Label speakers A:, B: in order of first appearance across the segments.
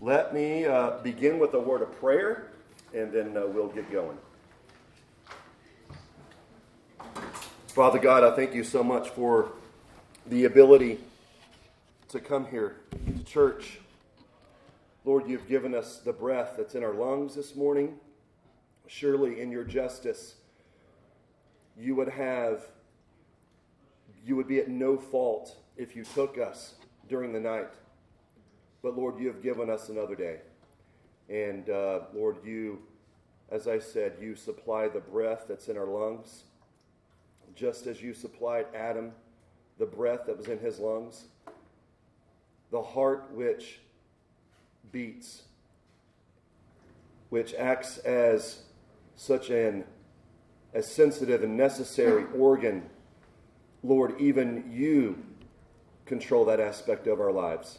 A: Let me uh, begin with a word of prayer, and then uh, we'll get going. Father God, I thank you so much for the ability to come here to church. Lord, you've given us the breath that's in our lungs this morning. Surely, in your justice, you would have, you would be at no fault if you took us during the night. But Lord, you have given us another day. And uh, Lord, you, as I said, you supply the breath that's in our lungs, just as you supplied Adam the breath that was in his lungs, the heart which beats, which acts as such an as sensitive and necessary organ. Lord, even you control that aspect of our lives.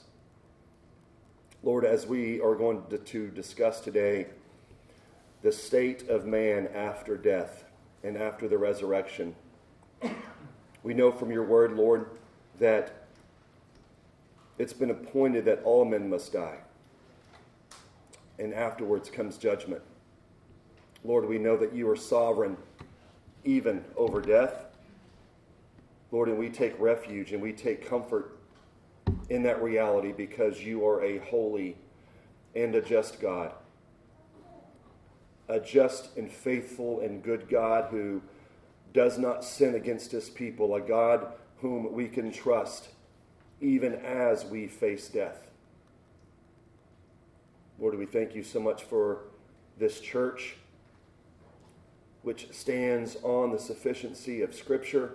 A: Lord, as we are going to, discuss today the state of man after death and after the resurrection, we know from your word, Lord, that it's been appointed that all men must die. And afterwards comes judgment. Lord, we know that you are sovereign even over death. Lord, and we take refuge and we take comfort in that reality because you are a holy and a just God. A just and faithful and good God who does not sin against his people, a God whom we can trust even as we face death. Lord, we thank you so much for this church, which stands on the sufficiency of Scripture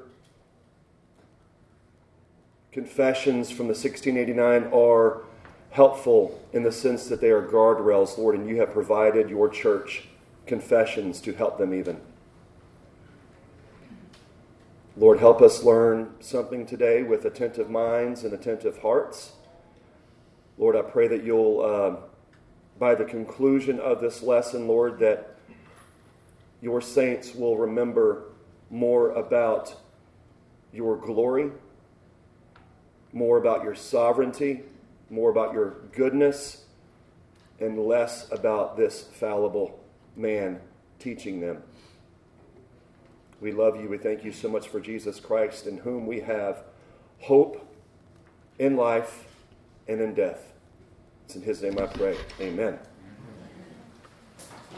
A: confessions from the 1689 are helpful in the sense that they are guardrails, Lord, and you have provided your church confessions to help them even. Lord, help us learn something today with attentive minds and attentive hearts. Lord, I pray that you'll, uh, by the conclusion of this lesson, Lord, that your saints will remember more about your glory more about your sovereignty, more about your goodness, and less about this fallible man teaching them. We love you. We thank you so much for Jesus Christ, in whom we have hope in life and in death. It's in his name I pray. Amen.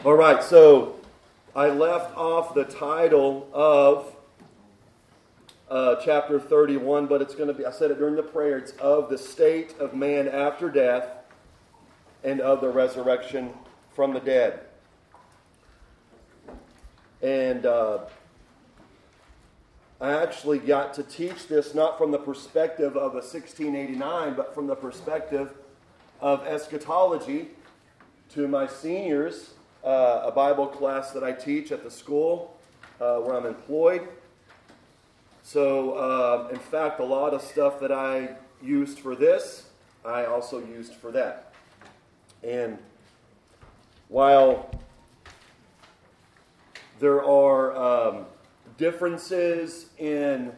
A: All right, so I left off the title of uh, chapter 31, but it's going to be, I said it during the prayer, it's of the state of man after death and of the resurrection from the dead. And uh, I actually got to teach this not from the perspective of a 1689, but from the perspective of eschatology to my seniors, uh, a Bible class that I teach at the school uh, where I'm employed. So, uh, in fact, a lot of stuff that I used for this, I also used for that. And while there are um, differences in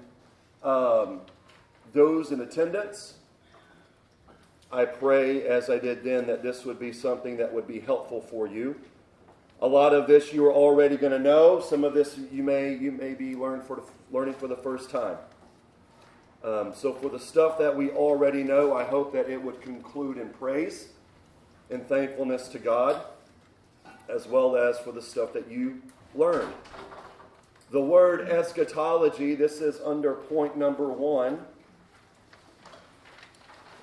A: um, those in attendance, I pray, as I did then, that this would be something that would be helpful for you. A lot of this you are already going to know. Some of this you may you may be learn for learning for the first time. Um, so for the stuff that we already know, I hope that it would conclude in praise and thankfulness to God, as well as for the stuff that you learned. The word eschatology, this is under point number one.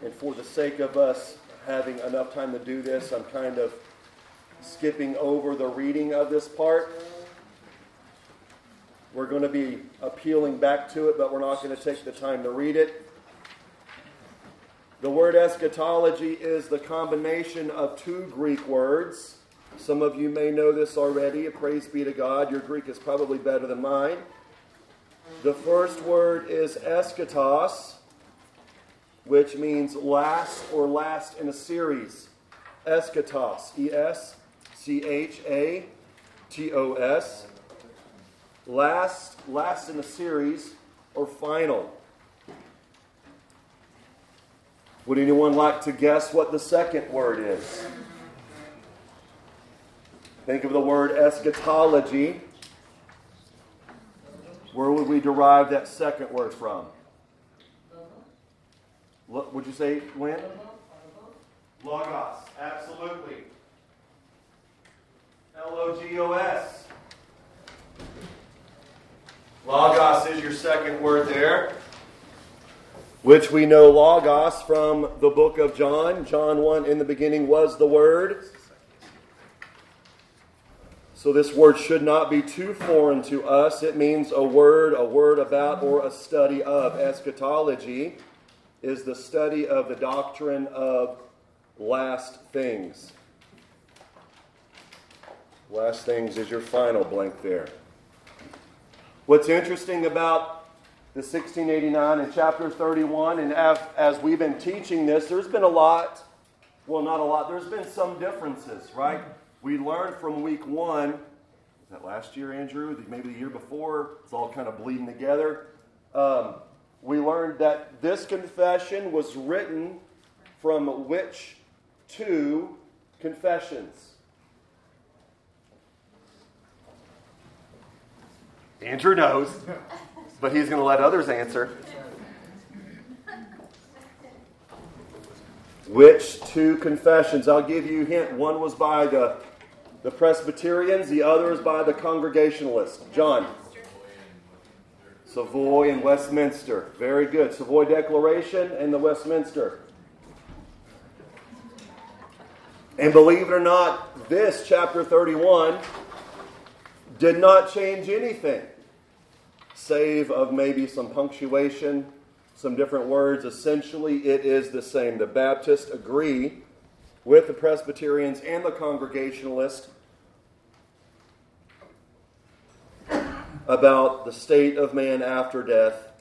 A: And for the sake of us having enough time to do this, I'm kind of skipping over the reading of this part. We're going to be appealing back to it, but we're not going to take the time to read it. The word eschatology is the combination of two Greek words. Some of you may know this already. Praise be to God. Your Greek is probably better than mine. The first word is eschatos, which means last or last in a series. Eschatos. E S C H A T O S. Last, last in the series, or final. Would anyone like to guess what the second word is? Think of the word eschatology. Where would we derive that second word from? Would you say, Gwen? Logos, absolutely. L O G O S. Logos is your second word there, which we know Logos from the book of John. John 1 in the beginning was the Word. So this word should not be too foreign to us. It means a word, a word about, or a study of. Eschatology is the study of the doctrine of last things. Last things is your final blank there. What's interesting about the 1689 and chapter 31, and as we've been teaching this, there's been a lot, well, not a lot, there's been some differences, right? We learned from week one, that last year, Andrew, maybe the year before, it's all kind of bleeding together. Um, we learned that this confession was written from which two confessions? Andrew knows, but he's going to let others answer. Which two confessions? I'll give you a hint. One was by the, the Presbyterians, the other is by the Congregationalists. John. Savoy and Westminster. Very good. Savoy Declaration and the Westminster. And believe it or not, this chapter 31 did not change anything, save of maybe some punctuation, some different words. Essentially, it is the same. The Baptists agree with the Presbyterians and the Congregationalists about the state of man after death.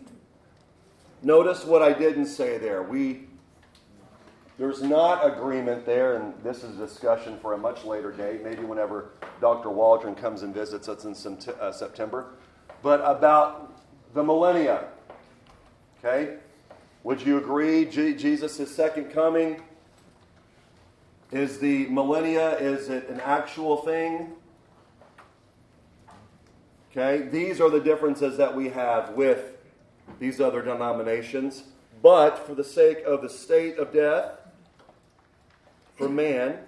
A: Notice what I didn't say there. We there's not agreement there, and this is a discussion for a much later date, maybe whenever Dr. Waldron comes and visits us in uh, September, but about the millennia. Okay? Would you agree Jesus' second coming is the millennia, is it an actual thing? Okay? These are the differences that we have with these other denominations. But for the sake of the state of death, for man.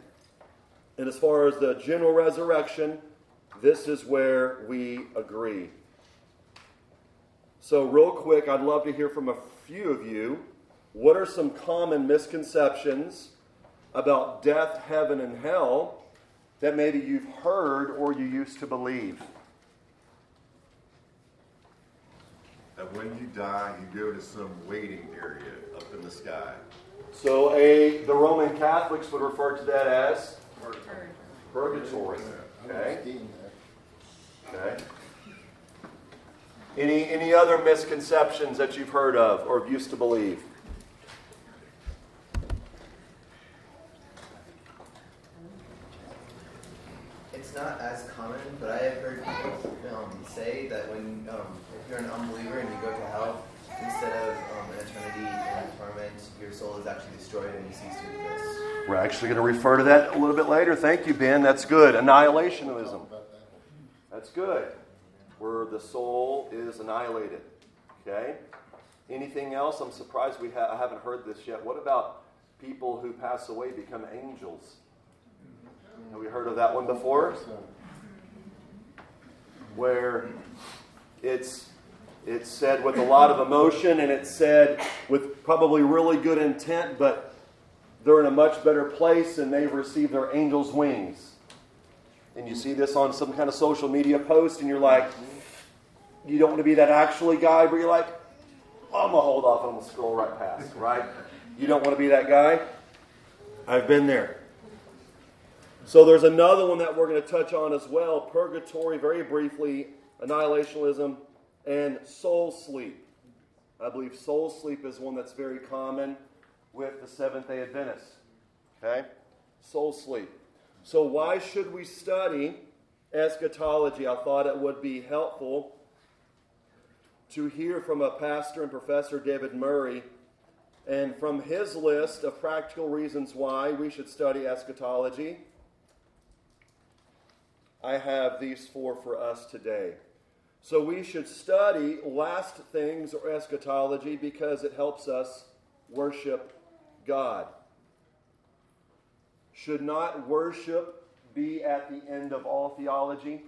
A: And as far as the general resurrection, this is where we agree. So, real quick, I'd love to hear from a few of you. What are some common misconceptions about death, heaven, and hell that maybe you've heard or you used to believe?
B: That when you die, you go to some waiting area up in the sky.
A: So a the Roman Catholics would refer to that as purgatory. Okay. Okay. Any any other misconceptions that you've heard of or used to believe?
C: It's not as common, but I have heard people um, say that when um, if you're an unbeliever and you go to hell, instead of um, an eternity in torment, your soul is actually destroyed and you cease to exist.
A: We're actually going to refer to that a little bit later. Thank you, Ben. That's good. Annihilationism. That's good. Where the soul is annihilated. Okay? Anything else? I'm surprised we ha- I haven't heard this yet. What about people who pass away become angels? Have we heard of that one before? Where it's it's said with a lot of emotion and it's said with probably really good intent, but they're in a much better place and they've received their angel's wings. And you see this on some kind of social media post, and you're like, you don't want to be that actually guy, but you're like, I'm to hold off I'm to scroll right past, right? You don't want to be that guy? I've been there. So there's another one that we're going to touch on as well purgatory, very briefly, annihilationism and soul sleep. I believe soul sleep is one that's very common with the Seventh day Adventists. Okay? Soul sleep. So, why should we study eschatology? I thought it would be helpful to hear from a pastor and professor, David Murray, And from his list of practical reasons why we should study eschatology, I have these four for us today. So we should study last things or eschatology because it helps us worship God. Should not worship be at the end of all theology?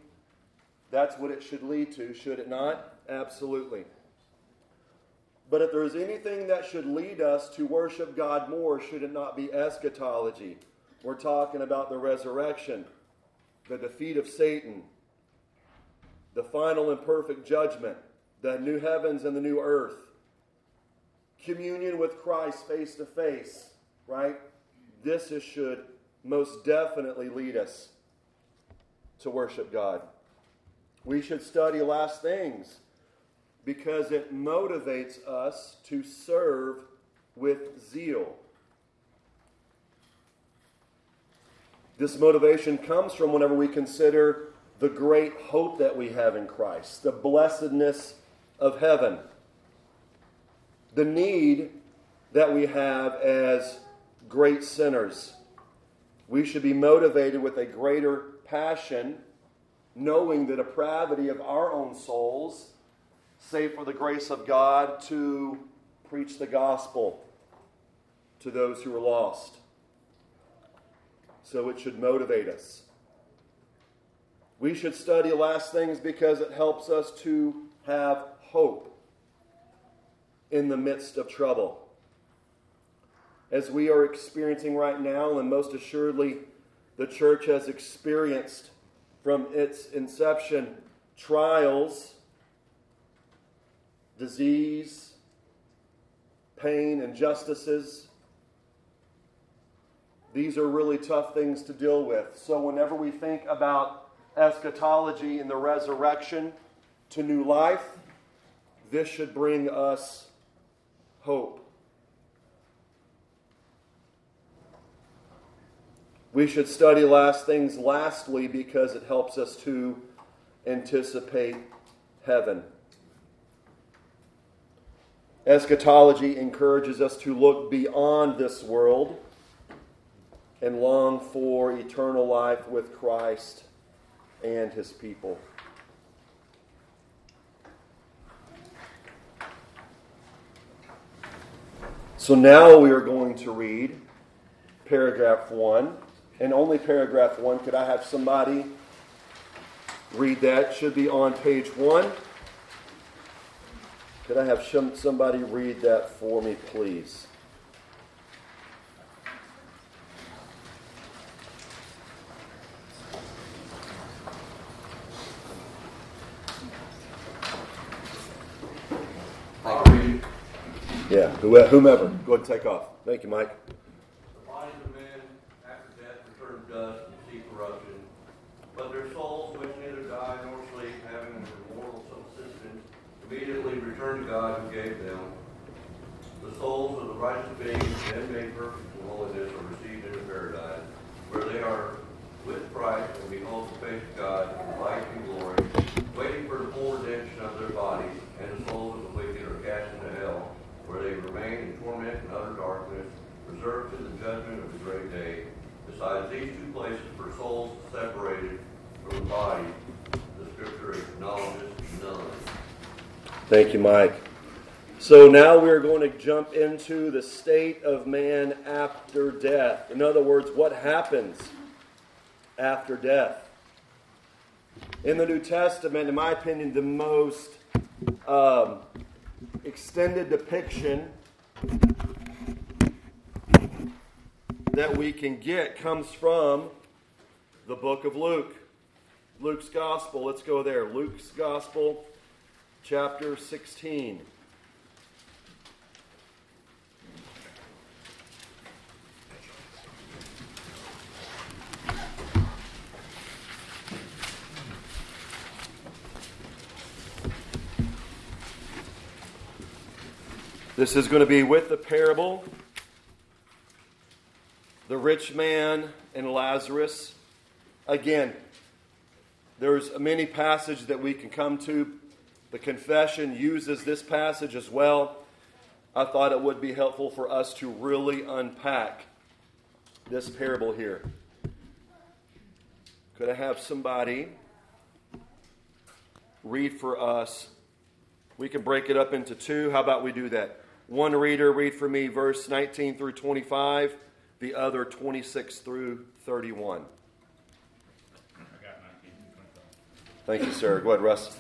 A: That's what it should lead to, should it not? Absolutely. But if there's anything that should lead us to worship God more, should it not be eschatology? We're talking about the resurrection, the defeat of Satan, the final and perfect judgment, the new heavens and the new earth, communion with Christ face to face, right? This is, should most definitely lead us to worship God. We should study last things because it motivates us to serve with zeal. This motivation comes from whenever we consider the great hope that we have in Christ, the blessedness of heaven, the need that we have as great sinners. We should be motivated with a greater passion, knowing the depravity of our own souls, save for the grace of God, to preach the gospel to those who are lost. So it should motivate us. We should study last things because it helps us to have hope in the midst of trouble. As we are experiencing right now, and most assuredly the church has experienced from its inception trials, disease, pain, injustices. These are really tough things to deal with. So, whenever we think about eschatology and the resurrection to new life, this should bring us hope. We should study last things lastly because it helps us to anticipate heaven. Eschatology encourages us to look beyond this world and long for eternal life with Christ and his people. So now we are going to read paragraph 1, and only paragraph 1. Could I have somebody read that? Should be on page 1. Could I have somebody read that for me, please? Yeah, whomever. Go ahead and take off. Thank you, Mike.
D: The bodies of men after death return to dust and see corruption, but their souls, which neither die nor sleep, having an immortal subsistence, immediately return to God who gave them. The souls of the righteous beings, then made perfect in holiness, are received into paradise, where they are with Christ and behold the face of God in light and glory, waiting for the full redemption of their bodies, and the souls of the wicked are cast into hell where they remain in torment and utter darkness, reserved to the judgment of the great day. Besides these two places for souls separated from the body, the scripture acknowledges none.
A: Thank you, Mike. So now we're going to jump into the state of man after death. In other words, what happens after death? In the New Testament, in my opinion, the most um, extended depiction that we can get comes from the book of Luke. Luke's Gospel. Let's go there. Luke's Gospel, chapter 16. This is going to be with the parable, the rich man and Lazarus. Again, there's many passages that we can come to. The confession uses this passage as well. I thought it would be helpful for us to really unpack this parable here. Could I have somebody read for us? We can break it up into two. How about we do that? One reader read for me verse 19 through 25, the other 26 through 31. Thank you, sir. Go ahead, Russ.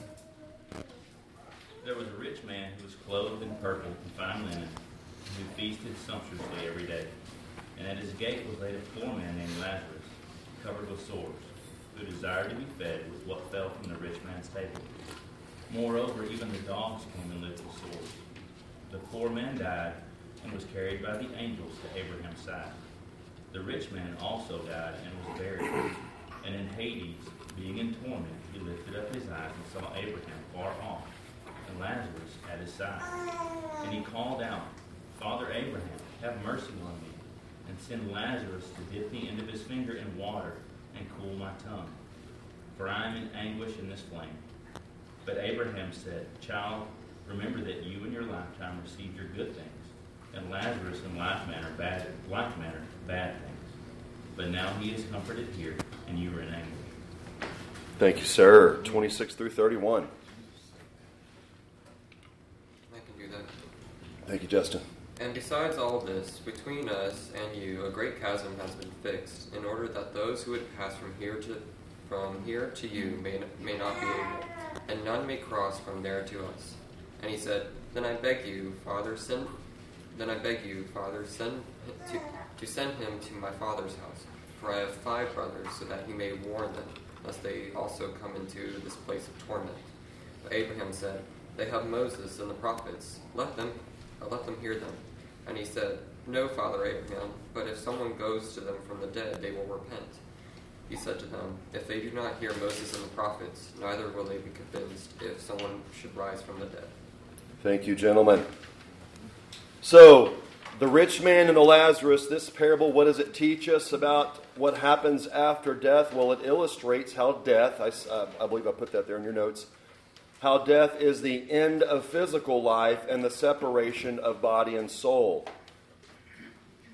E: There was a rich man who was clothed in purple and fine linen, who feasted sumptuously every day. And at his gate was laid a poor man named Lazarus, covered with sores, who desired to be fed with what fell from the rich man's table. Moreover, even the dogs came and licked the sores. The poor man died and was carried by the angels to Abraham's side. The rich man also died and was buried. And in Hades, being in torment, he lifted up his eyes and saw Abraham far off, Lazarus at his side. And he called out, Father Abraham, have mercy on me, and send Lazarus to dip the end of his finger in water and cool my tongue, for I am in anguish in this flame. But Abraham said, Child, remember that you in your lifetime received your good things, and Lazarus in like manner bad, like manner bad things. But now he is comforted here, and you are in anguish.
A: Thank you, sir. 26 through 31.
F: I can do that.
A: Thank you, Justin.
F: And besides all this, between us and you a great chasm has been fixed, in order that those who would pass from here to from here to you may, may not be able, and none may cross from there to us. And he said, Then I beg you, Father, send then I beg you, Father, send to, to send him to my father's house, for I have five brothers, so that he may warn them, lest they also come into this place of torment. But Abraham said, They have Moses and the prophets. Let them let them hear them. And he said, No, Father Abraham, but if someone goes to them from the dead, they will repent. He said to them, If they do not hear Moses and the prophets, neither will they be convinced if someone should rise from the dead.
A: Thank you, gentlemen. So, the rich man and the Lazarus, this parable, what does it teach us about what happens after death? Well, it illustrates how death, I, I believe I put that there in your notes, how death is the end of physical life and the separation of body and soul.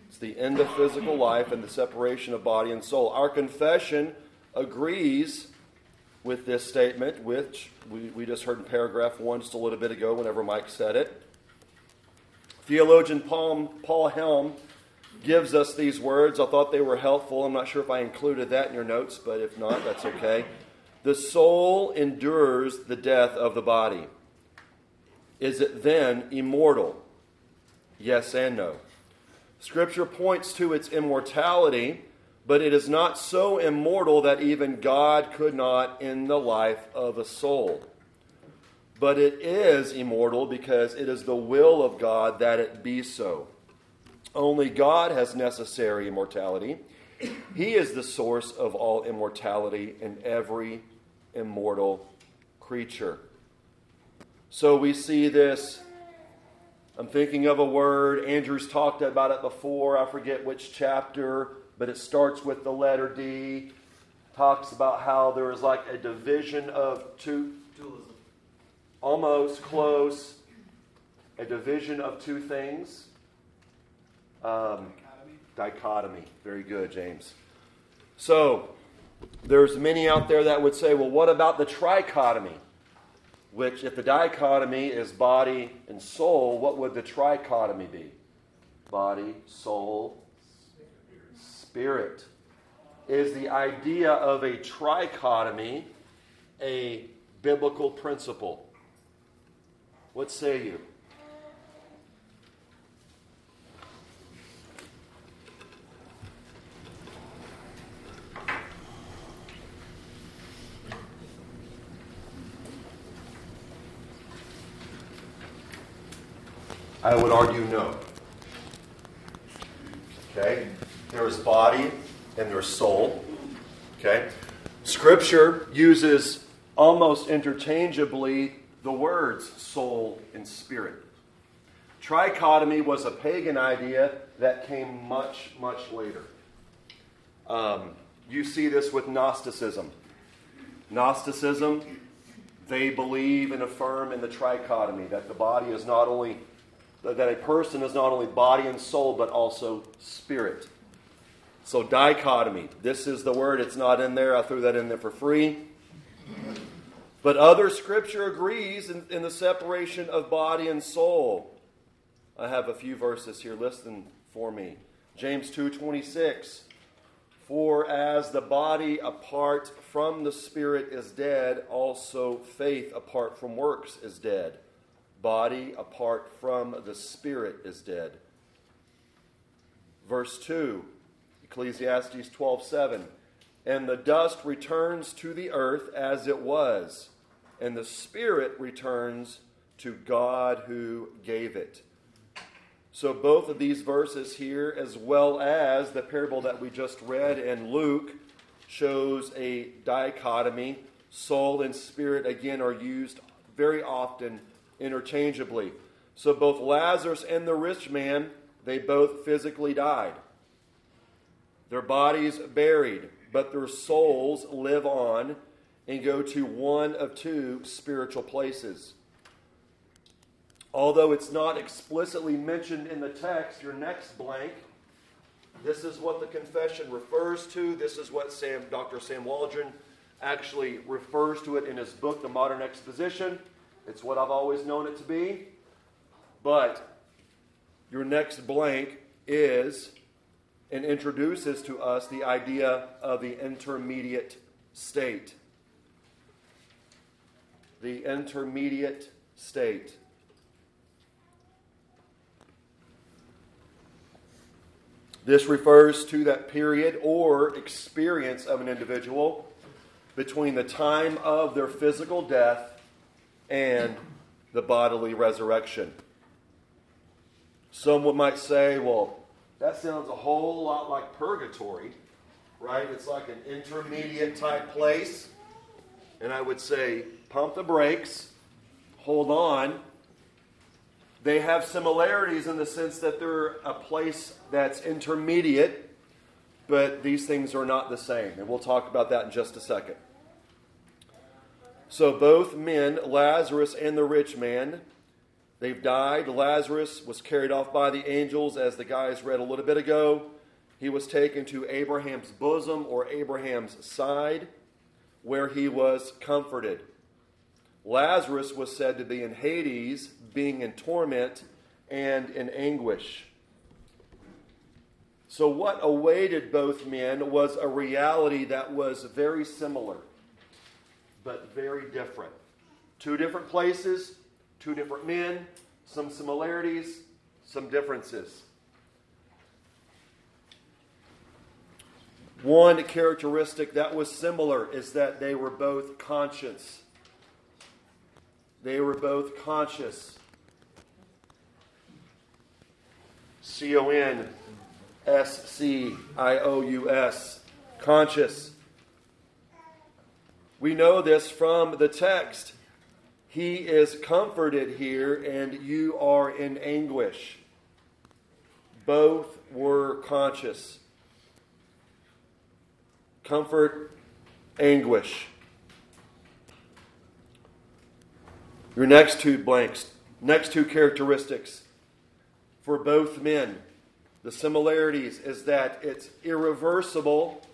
A: It's the end of physical life and the separation of body and soul. Our confession agrees with this statement, which we, we just heard in paragraph one just a little bit ago whenever Mike said it. Theologian Paul, Paul Helm gives us these words. I thought they were helpful. I'm not sure if I included that in your notes, but if not, that's okay. The soul endures the death of the body. Is it then immortal? Yes and no. Scripture points to its immortality, but it is not so immortal that even God could not end the life of a soul. But it is immortal because it is the will of God that it be so. Only God has necessary immortality. He is the source of all immortality in every immortal creature. So we see this. I'm thinking of a word. Andrew's talked about it before. I forget which chapter, but it starts with the letter D. Talks about how there is like a division of two.
C: Dualism.
A: Almost close. A division of two things. Um, dichotomy. Very good, James. So, there's many out there that would say, well, what about the trichotomy? Which, if the dichotomy is body and soul, what would the trichotomy be? Body, soul, spirit. Is the idea of a trichotomy a biblical principle? What say you? I would argue no. Okay? There is body and there's soul. Okay? Scripture uses almost interchangeably the words soul and spirit. Trichotomy was a pagan idea that came much, much later. Um, you see this with Gnosticism. Gnosticism, they believe and affirm in the trichotomy that the body is not only that a person is not only body and soul, but also spirit. So, dichotomy. This is the word. It's not in there. I threw that in there for free. But other scripture agrees in, in the separation of body and soul. I have a few verses here. Listen for me. James 2:26 For as the body apart from the spirit is dead, also faith apart from works is dead. Body apart from the spirit is dead. Verse 2, Ecclesiastes 12:7 And the dust returns to the earth as it was, and the spirit returns to God who gave it. So, both of these verses here, as well as the parable that we just read in Luke, shows a dichotomy. Soul and spirit, again, are used very often interchangeably. So, both Lazarus and the rich man, they both physically died. Their bodies buried, but their souls live on and go to one of two spiritual places. Although it's not explicitly mentioned in the text, your next blank, this is what the confession refers to. This is what Sam, Dr. Sam Waldron actually refers to it in his book, The Modern Exposition. It's what I've always known it to be. But your next blank is and introduces to us the idea of the intermediate state. The intermediate state. This refers to that period or experience of an individual between the time of their physical death and the bodily resurrection. Someone might say, well, that sounds a whole lot like purgatory, right? It's like an intermediate type place. And I would say, pump the brakes, hold on, they have similarities in the sense that they're a place that's intermediate, but these things are not the same. And we'll talk about that in just a second. So, both men, Lazarus and the rich man, they've died. Lazarus was carried off by the angels, as the guys read a little bit ago. He was taken to Abraham's bosom or Abraham's side, where he was comforted. Lazarus was said to be in Hades, being in torment and in anguish. So, what awaited both men was a reality that was very similar, but very different. Two different places, two different men, some similarities, some differences. One characteristic that was similar is that they were both conscious. They were both conscious. C O N S C I O U S. Conscious. We know this from the text. He is comforted here, and you are in anguish. Both were conscious. Comfort, anguish. Your next two blanks, next two characteristics for both men. The similarities is that it's irreversible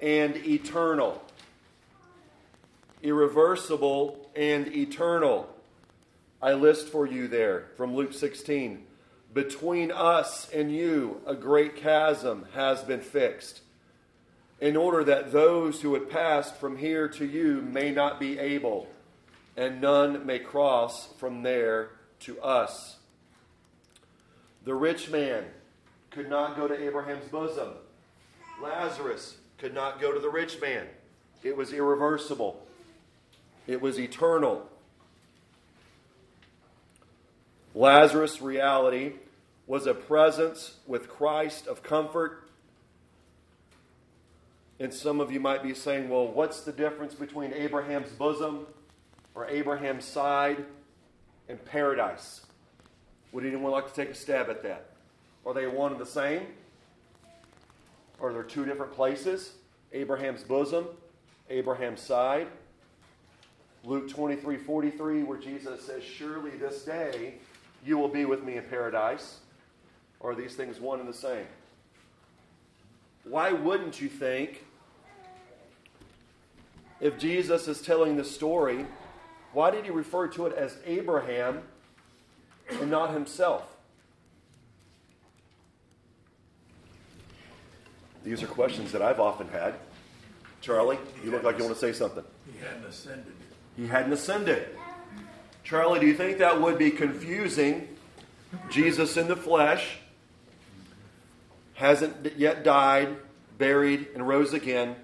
A: and eternal. Irreversible and eternal. I list for you there from Luke 16. Between us and you, a great chasm has been fixed, in order that those who had passed from here to you may not be able and none may cross from there to us. The rich man could not go to Abraham's bosom. Lazarus could not go to the rich man. It was irreversible, it was eternal. Lazarus' reality was a presence with Christ of comfort. And some of you might be saying, well, what's the difference between Abraham's bosom or Abraham's side and paradise. Would anyone like to take a stab at that? Are they one and the same? Are there two different places? Abraham's bosom, Abraham's side. Luke 23 43, where Jesus says, Surely this day you will be with me in paradise? Or are these things one and the same? Why wouldn't you think, if Jesus is telling the story, why did he refer to it as Abraham and not himself? These are questions that I've often had. Charlie, you look like you want to say something.
G: He hadn't ascended.
A: He hadn't ascended. Charlie, do you think that would be confusing? Jesus in the flesh hasn't yet died, buried, and rose again.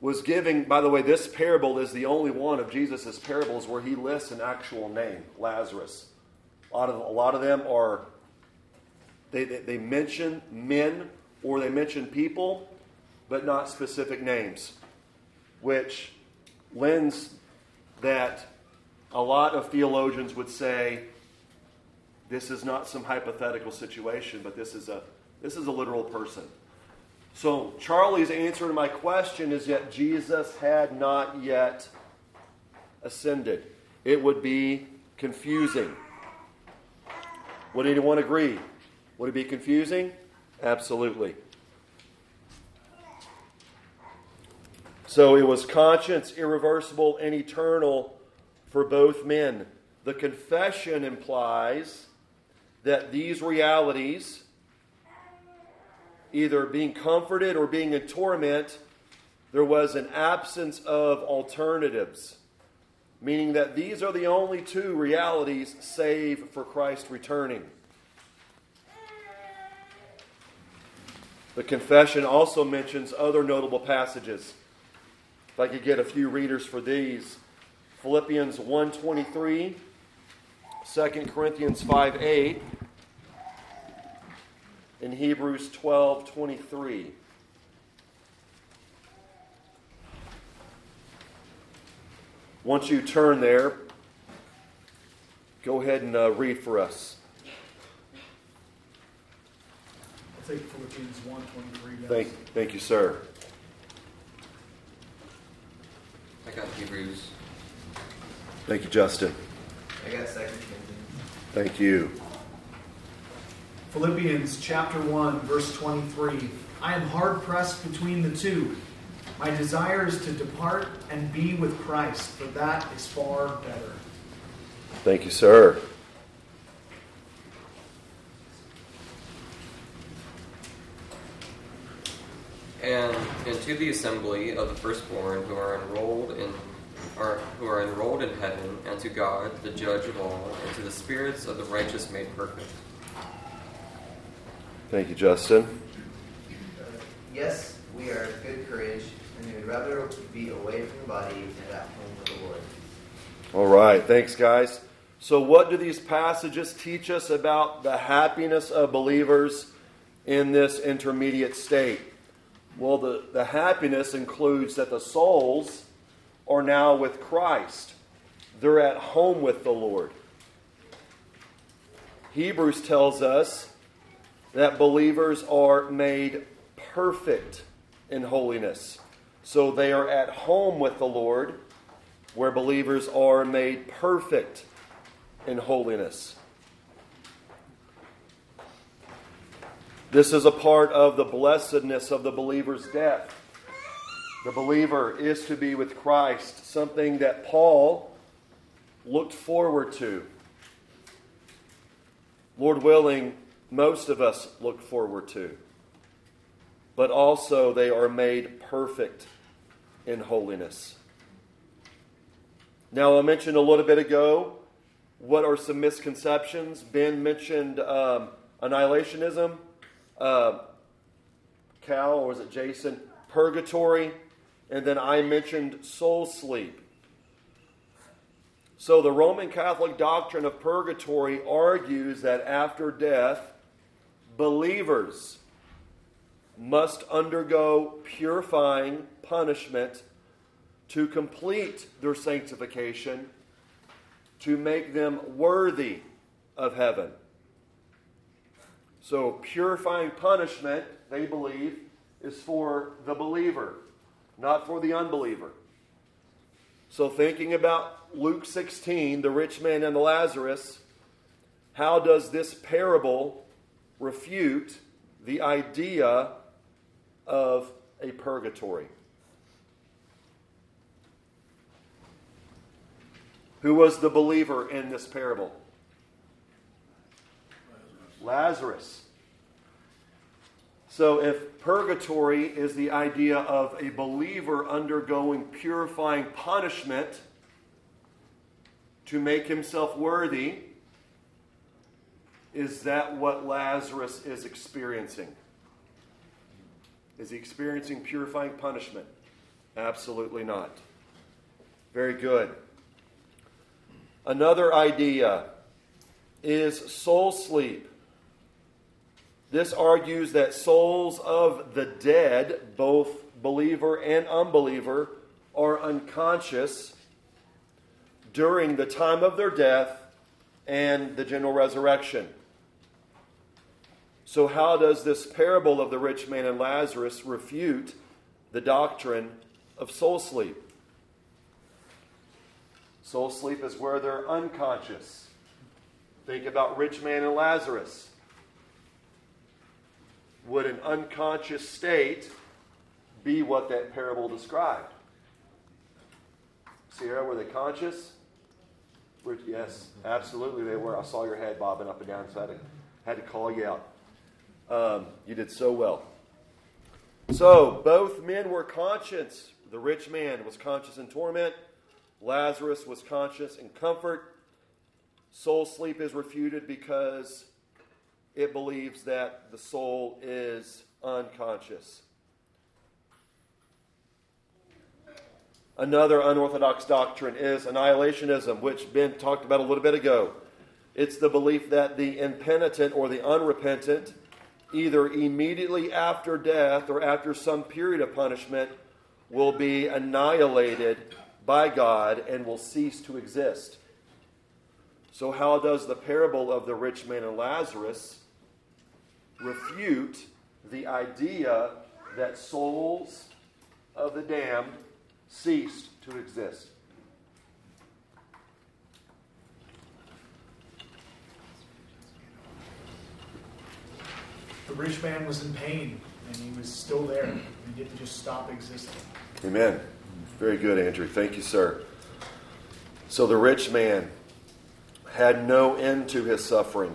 A: Was giving, by the way, this parable is the only one of Jesus' parables where he lists an actual name, Lazarus. A lot of, a lot of them are, they, they, they mention men or they mention people, but not specific names, which lends that a lot of theologians would say this is not some hypothetical situation, but this is a, this is a literal person. So, Charlie's answer to my question is yet Jesus had not yet ascended. It would be confusing. Would anyone agree? Would it be confusing? Absolutely. So it was conscience, irreversible, and eternal for both men. The confession implies that these realities, either being comforted or being in torment, there was an absence of alternatives, meaning that these are the only two realities save for Christ returning. The confession also mentions other notable passages. If I could get a few readers for these. Philippians 1.23, 2 Corinthians 5 8, and Hebrews 12.23. Once you turn there, go ahead and uh, read for us.
G: I'll take Philippians 1.23.
A: Thank, thank you, sir.
F: I got Hebrews.
A: Thank you, Justin.
C: I got second Corinthians.
A: Thank you.
G: Philippians chapter 1, verse 23. I am hard pressed between the two. My desire is to depart and be with Christ, for that is far better.
A: Thank you, sir.
F: And into the assembly of the firstborn who are enrolled in are, who are enrolled in heaven, and to God, the judge of all, and to the spirits of the righteous made perfect.
A: Thank you, Justin.
C: Yes, we are of good courage, and we would rather be away from the body and at home with the Lord.
A: All right. Thanks, guys. So, what do these passages teach us about the happiness of believers in this intermediate state? Well, the, the happiness includes that the souls are now with Christ, they're at home with the Lord. Hebrews tells us that believers are made perfect in holiness. So they are at home with the Lord, where believers are made perfect in holiness. This is a part of the blessedness of the believer's death. The believer is to be with Christ, something that Paul looked forward to. Lord willing, most of us look forward to. But also, they are made perfect in holiness. Now, I mentioned a little bit ago what are some misconceptions. Ben mentioned um, annihilationism. Uh, Cal, or was it Jason? Purgatory. And then I mentioned soul sleep. So the Roman Catholic doctrine of purgatory argues that after death, believers must undergo purifying punishment to complete their sanctification to make them worthy of heaven. So, purifying punishment, they believe, is for the believer, not for the unbeliever. So, thinking about Luke 16, the rich man and the Lazarus, how does this parable refute the idea of a purgatory? Who was the believer in this parable? Lazarus. So, if purgatory is the idea of a believer undergoing purifying punishment to make himself worthy, is that what Lazarus is experiencing? Is he experiencing purifying punishment? Absolutely not. Very good. Another idea is soul sleep. This argues that souls of the dead, both believer and unbeliever, are unconscious during the time of their death and the general resurrection. So, how does this parable of the rich man and Lazarus refute the doctrine of soul sleep? Soul sleep is where they're unconscious. Think about rich man and Lazarus. Would an unconscious state be what that parable described? Sierra, were they conscious? Yes, absolutely they were. I saw your head bobbing up and down, so I had to, had to call you out. Um, you did so well. So, both men were conscious. The rich man was conscious in torment, Lazarus was conscious in comfort. Soul sleep is refuted because it believes that the soul is unconscious. Another unorthodox doctrine is annihilationism, which Ben talked about a little bit ago. It's the belief that the impenitent or the unrepentant, either immediately after death or after some period of punishment, will be annihilated by God and will cease to exist. So, how does the parable of the rich man and Lazarus refute the idea that souls of the damned ceased to exist?
G: The rich man was in pain, and he was still there. He didn't just stop existing.
A: Amen. Very good, Andrew. Thank you, sir. So the rich man had no end to his suffering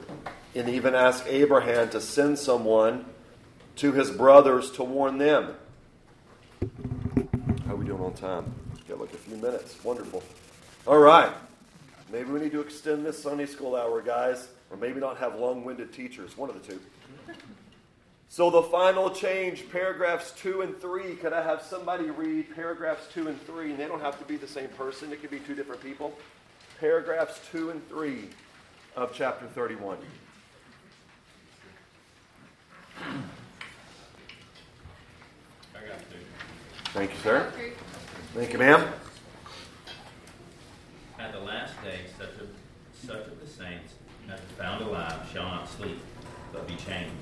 A: and even asked Abraham to send someone to his brothers to warn them. How are we doing on time? Got like a few minutes. Wonderful. All right. Maybe we need to extend this Sunday school hour, guys, or maybe not have long winded teachers. One of the two. So the final change, paragraphs two and three. Could I have somebody read paragraphs two and three? And they don't have to be the same person, it could be two different people. Paragraphs two and three of chapter 31.
E: I got two.
A: Thank you, sir. Thank you, ma'am.
E: At the last day, such of, such of the saints as are found alive shall not sleep, but be changed.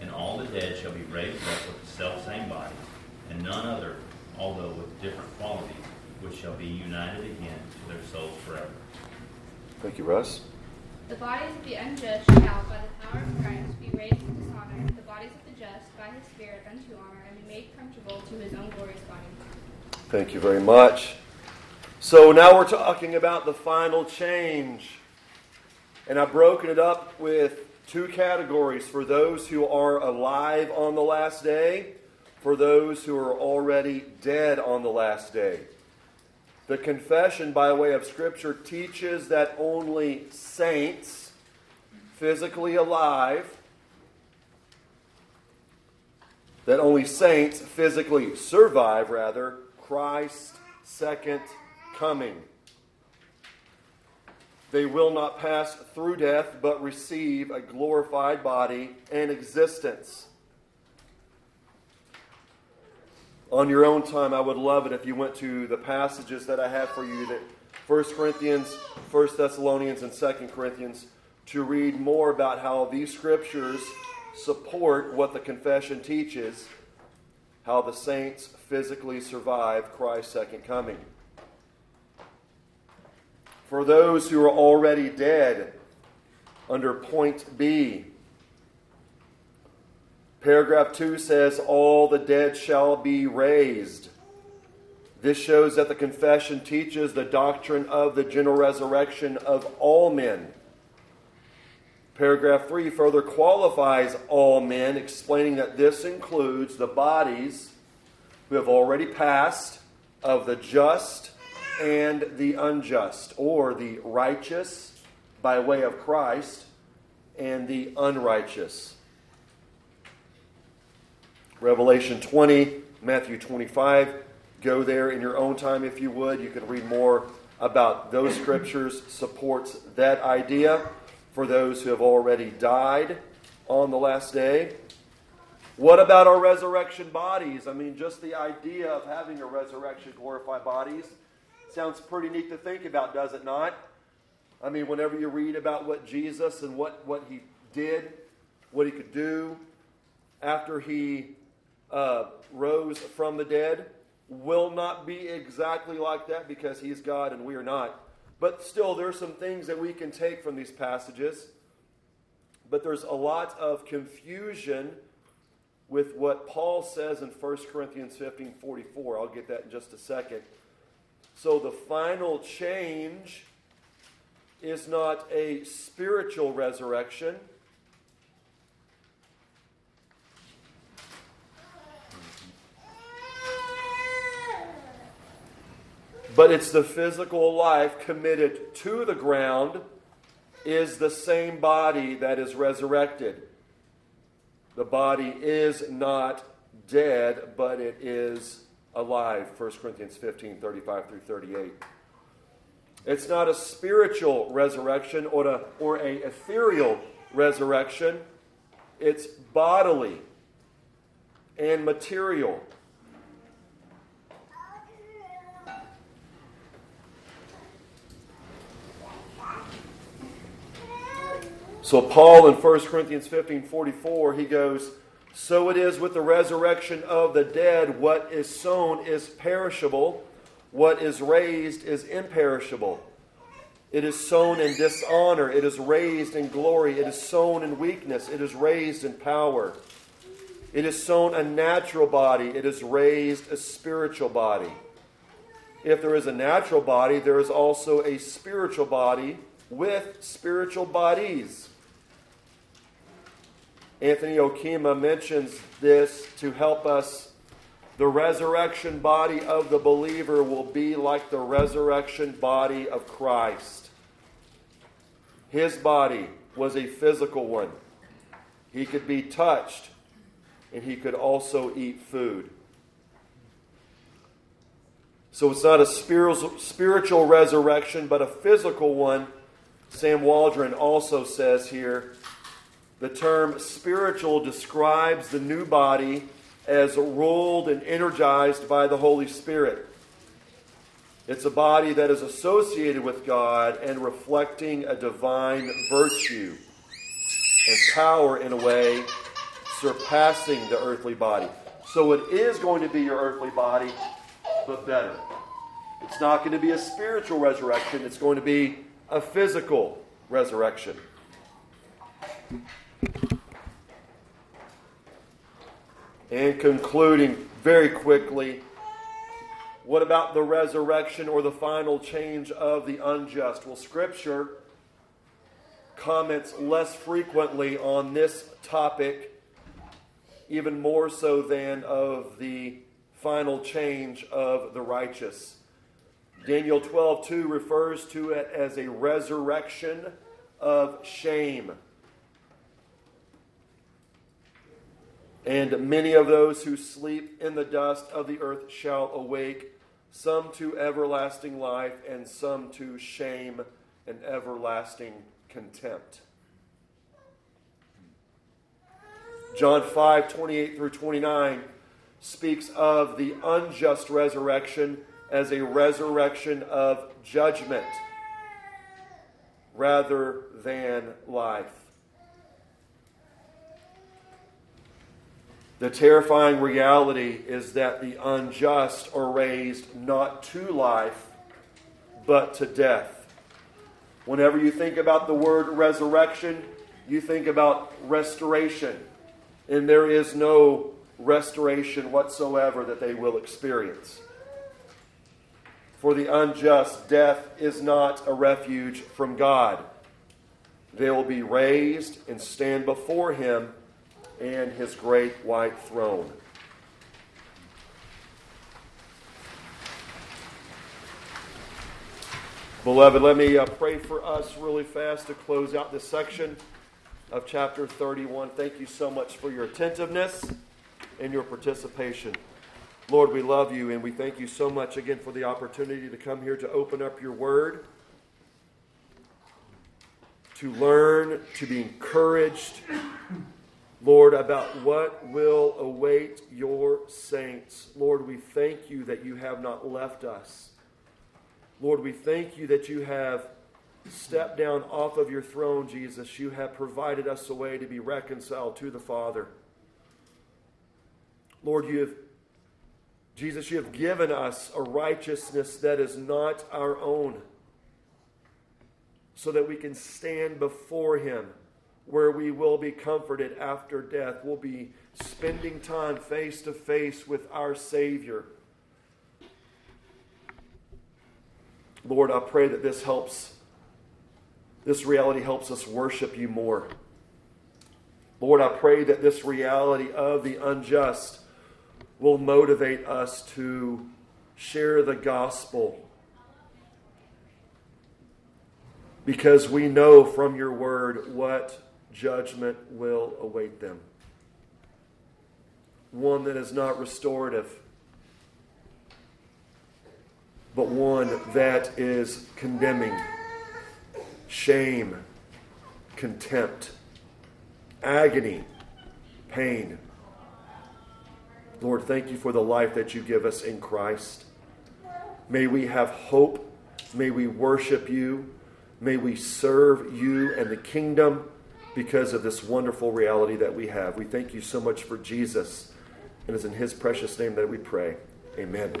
E: And all the dead shall be raised up with the selfsame body, and none other, although with different qualities, which shall be united again to their souls forever.
A: Thank you, Russ.
H: The bodies of the unjust shall, by the power of Christ, be raised to dishonor, the bodies of the just, by his Spirit, unto honor, and be made comfortable to his own glorious body.
A: Thank you very much. So now we're talking about the final change. And I've broken it up with two categories for those who are alive on the last day, for those who are already dead on the last day. The confession, by way of Scripture, teaches that only saints, physically alive, that only saints physically survive, rather, Christ's second coming. They will not pass through death, but receive a glorified body and existence. On your own time, I would love it if you went to the passages that I have for you that 1 Corinthians, 1 Thessalonians, and 2 Corinthians to read more about how these scriptures support what the confession teaches, how the saints physically survive Christ's second coming. for those who are already dead, under point B. Paragraph 2 says, All the dead shall be raised. This shows that the confession teaches the doctrine of the general resurrection of all men. Paragraph 3 further qualifies all men, explaining that this includes the bodies who have already passed of the just and the unjust, or the righteous by way of Christ and the unrighteous. Revelation 20, Matthew 25. Go there in your own time if you would. You can read more about those scriptures, supports that idea for those who have already died on the last day. What about our resurrection bodies? I mean, just the idea of having a resurrection, glorified bodies sounds pretty neat to think about, does it not? I mean, whenever you read about what Jesus and what, what he did, what he could do after he uh, rose from the dead, will not be exactly like that because he's God and we are not. But still, there are some things that we can take from these passages. But there's a lot of confusion with what Paul says in 1 Corinthians 15 44. I'll get that in just a second. So the final change is not a spiritual resurrection. But it's the physical life committed to the ground is the same body that is resurrected. The body is not dead, but it is alive. 1 Corinthians 15 35 through 38. It's not a spiritual resurrection or a, or a ethereal resurrection. It's bodily and material. So Paul in 1 Corinthians 15 44, he goes, So it is with the resurrection of the dead, what is sown is perishable, what is raised is imperishable. It is sown in dishonor, it is raised in glory, it is sown in weakness, it is raised in power. It is sown a natural body, it is raised a spiritual body. If there is a natural body, there is also a spiritual body with spiritual bodies. Anthony Hoekema mentions this to help us. The resurrection body of the believer will be like the resurrection body of Christ. His body was a physical one. He could be touched, and he could also eat food. So it's not a spiritual resurrection, but a physical one. Sam Waldron also says here the term spiritual describes the new body as ruled and energized by the Holy Spirit. It's a body that is associated with God and reflecting a divine virtue and power in a way surpassing the earthly body. So it is going to be your earthly body, but better. It's not going to be a spiritual resurrection, it's going to be a physical resurrection. And concluding very quickly, what about the resurrection or the final change of the unjust? Well, Scripture comments less frequently on this topic, even more so than of the final change of the righteous. Daniel 12:2 refers to it as a resurrection of shame. And many of those who sleep in the dust of the earth shall awake, some to everlasting life, and some to shame and everlasting contempt. John 5 28 through 29 speaks of the unjust resurrection as a resurrection of judgment rather than life. The terrifying reality is that the unjust are raised not to life, but to death. Whenever you think about the word resurrection, you think about restoration. And there is no restoration whatsoever that they will experience. For the unjust, death is not a refuge from God. They will be raised and stand before Him and His great white throne. Beloved, let me uh, pray for us really fast to close out this section of chapter 31. Thank you so much for your attentiveness and your participation. Lord, we love you and we thank you so much again for the opportunity to come here to open up your word, to learn, to be encouraged, Lord, about what will await your saints. Lord, we thank you that you have not left us. Lord, we thank you that you have stepped down off of your throne, Jesus. You have provided us a way to be reconciled to the Father. Lord, you have, Jesus, you have given us a righteousness that is not our own so that we can stand before Him where we will be comforted after death. We'll be spending time face to face with our Savior. Lord, I pray that this helps, this reality helps us worship you more. Lord, I pray that this reality of the unjust will motivate us to share the gospel because we know from your word what judgment will await them. One that is not restorative but one that is condemning, shame, contempt, agony, pain. Lord, thank you for the life that you give us in Christ. May we have hope. May we worship you. May we serve you and the kingdom because of this wonderful reality that we have. We thank you so much for Jesus. And it's in his precious name that we pray. Amen.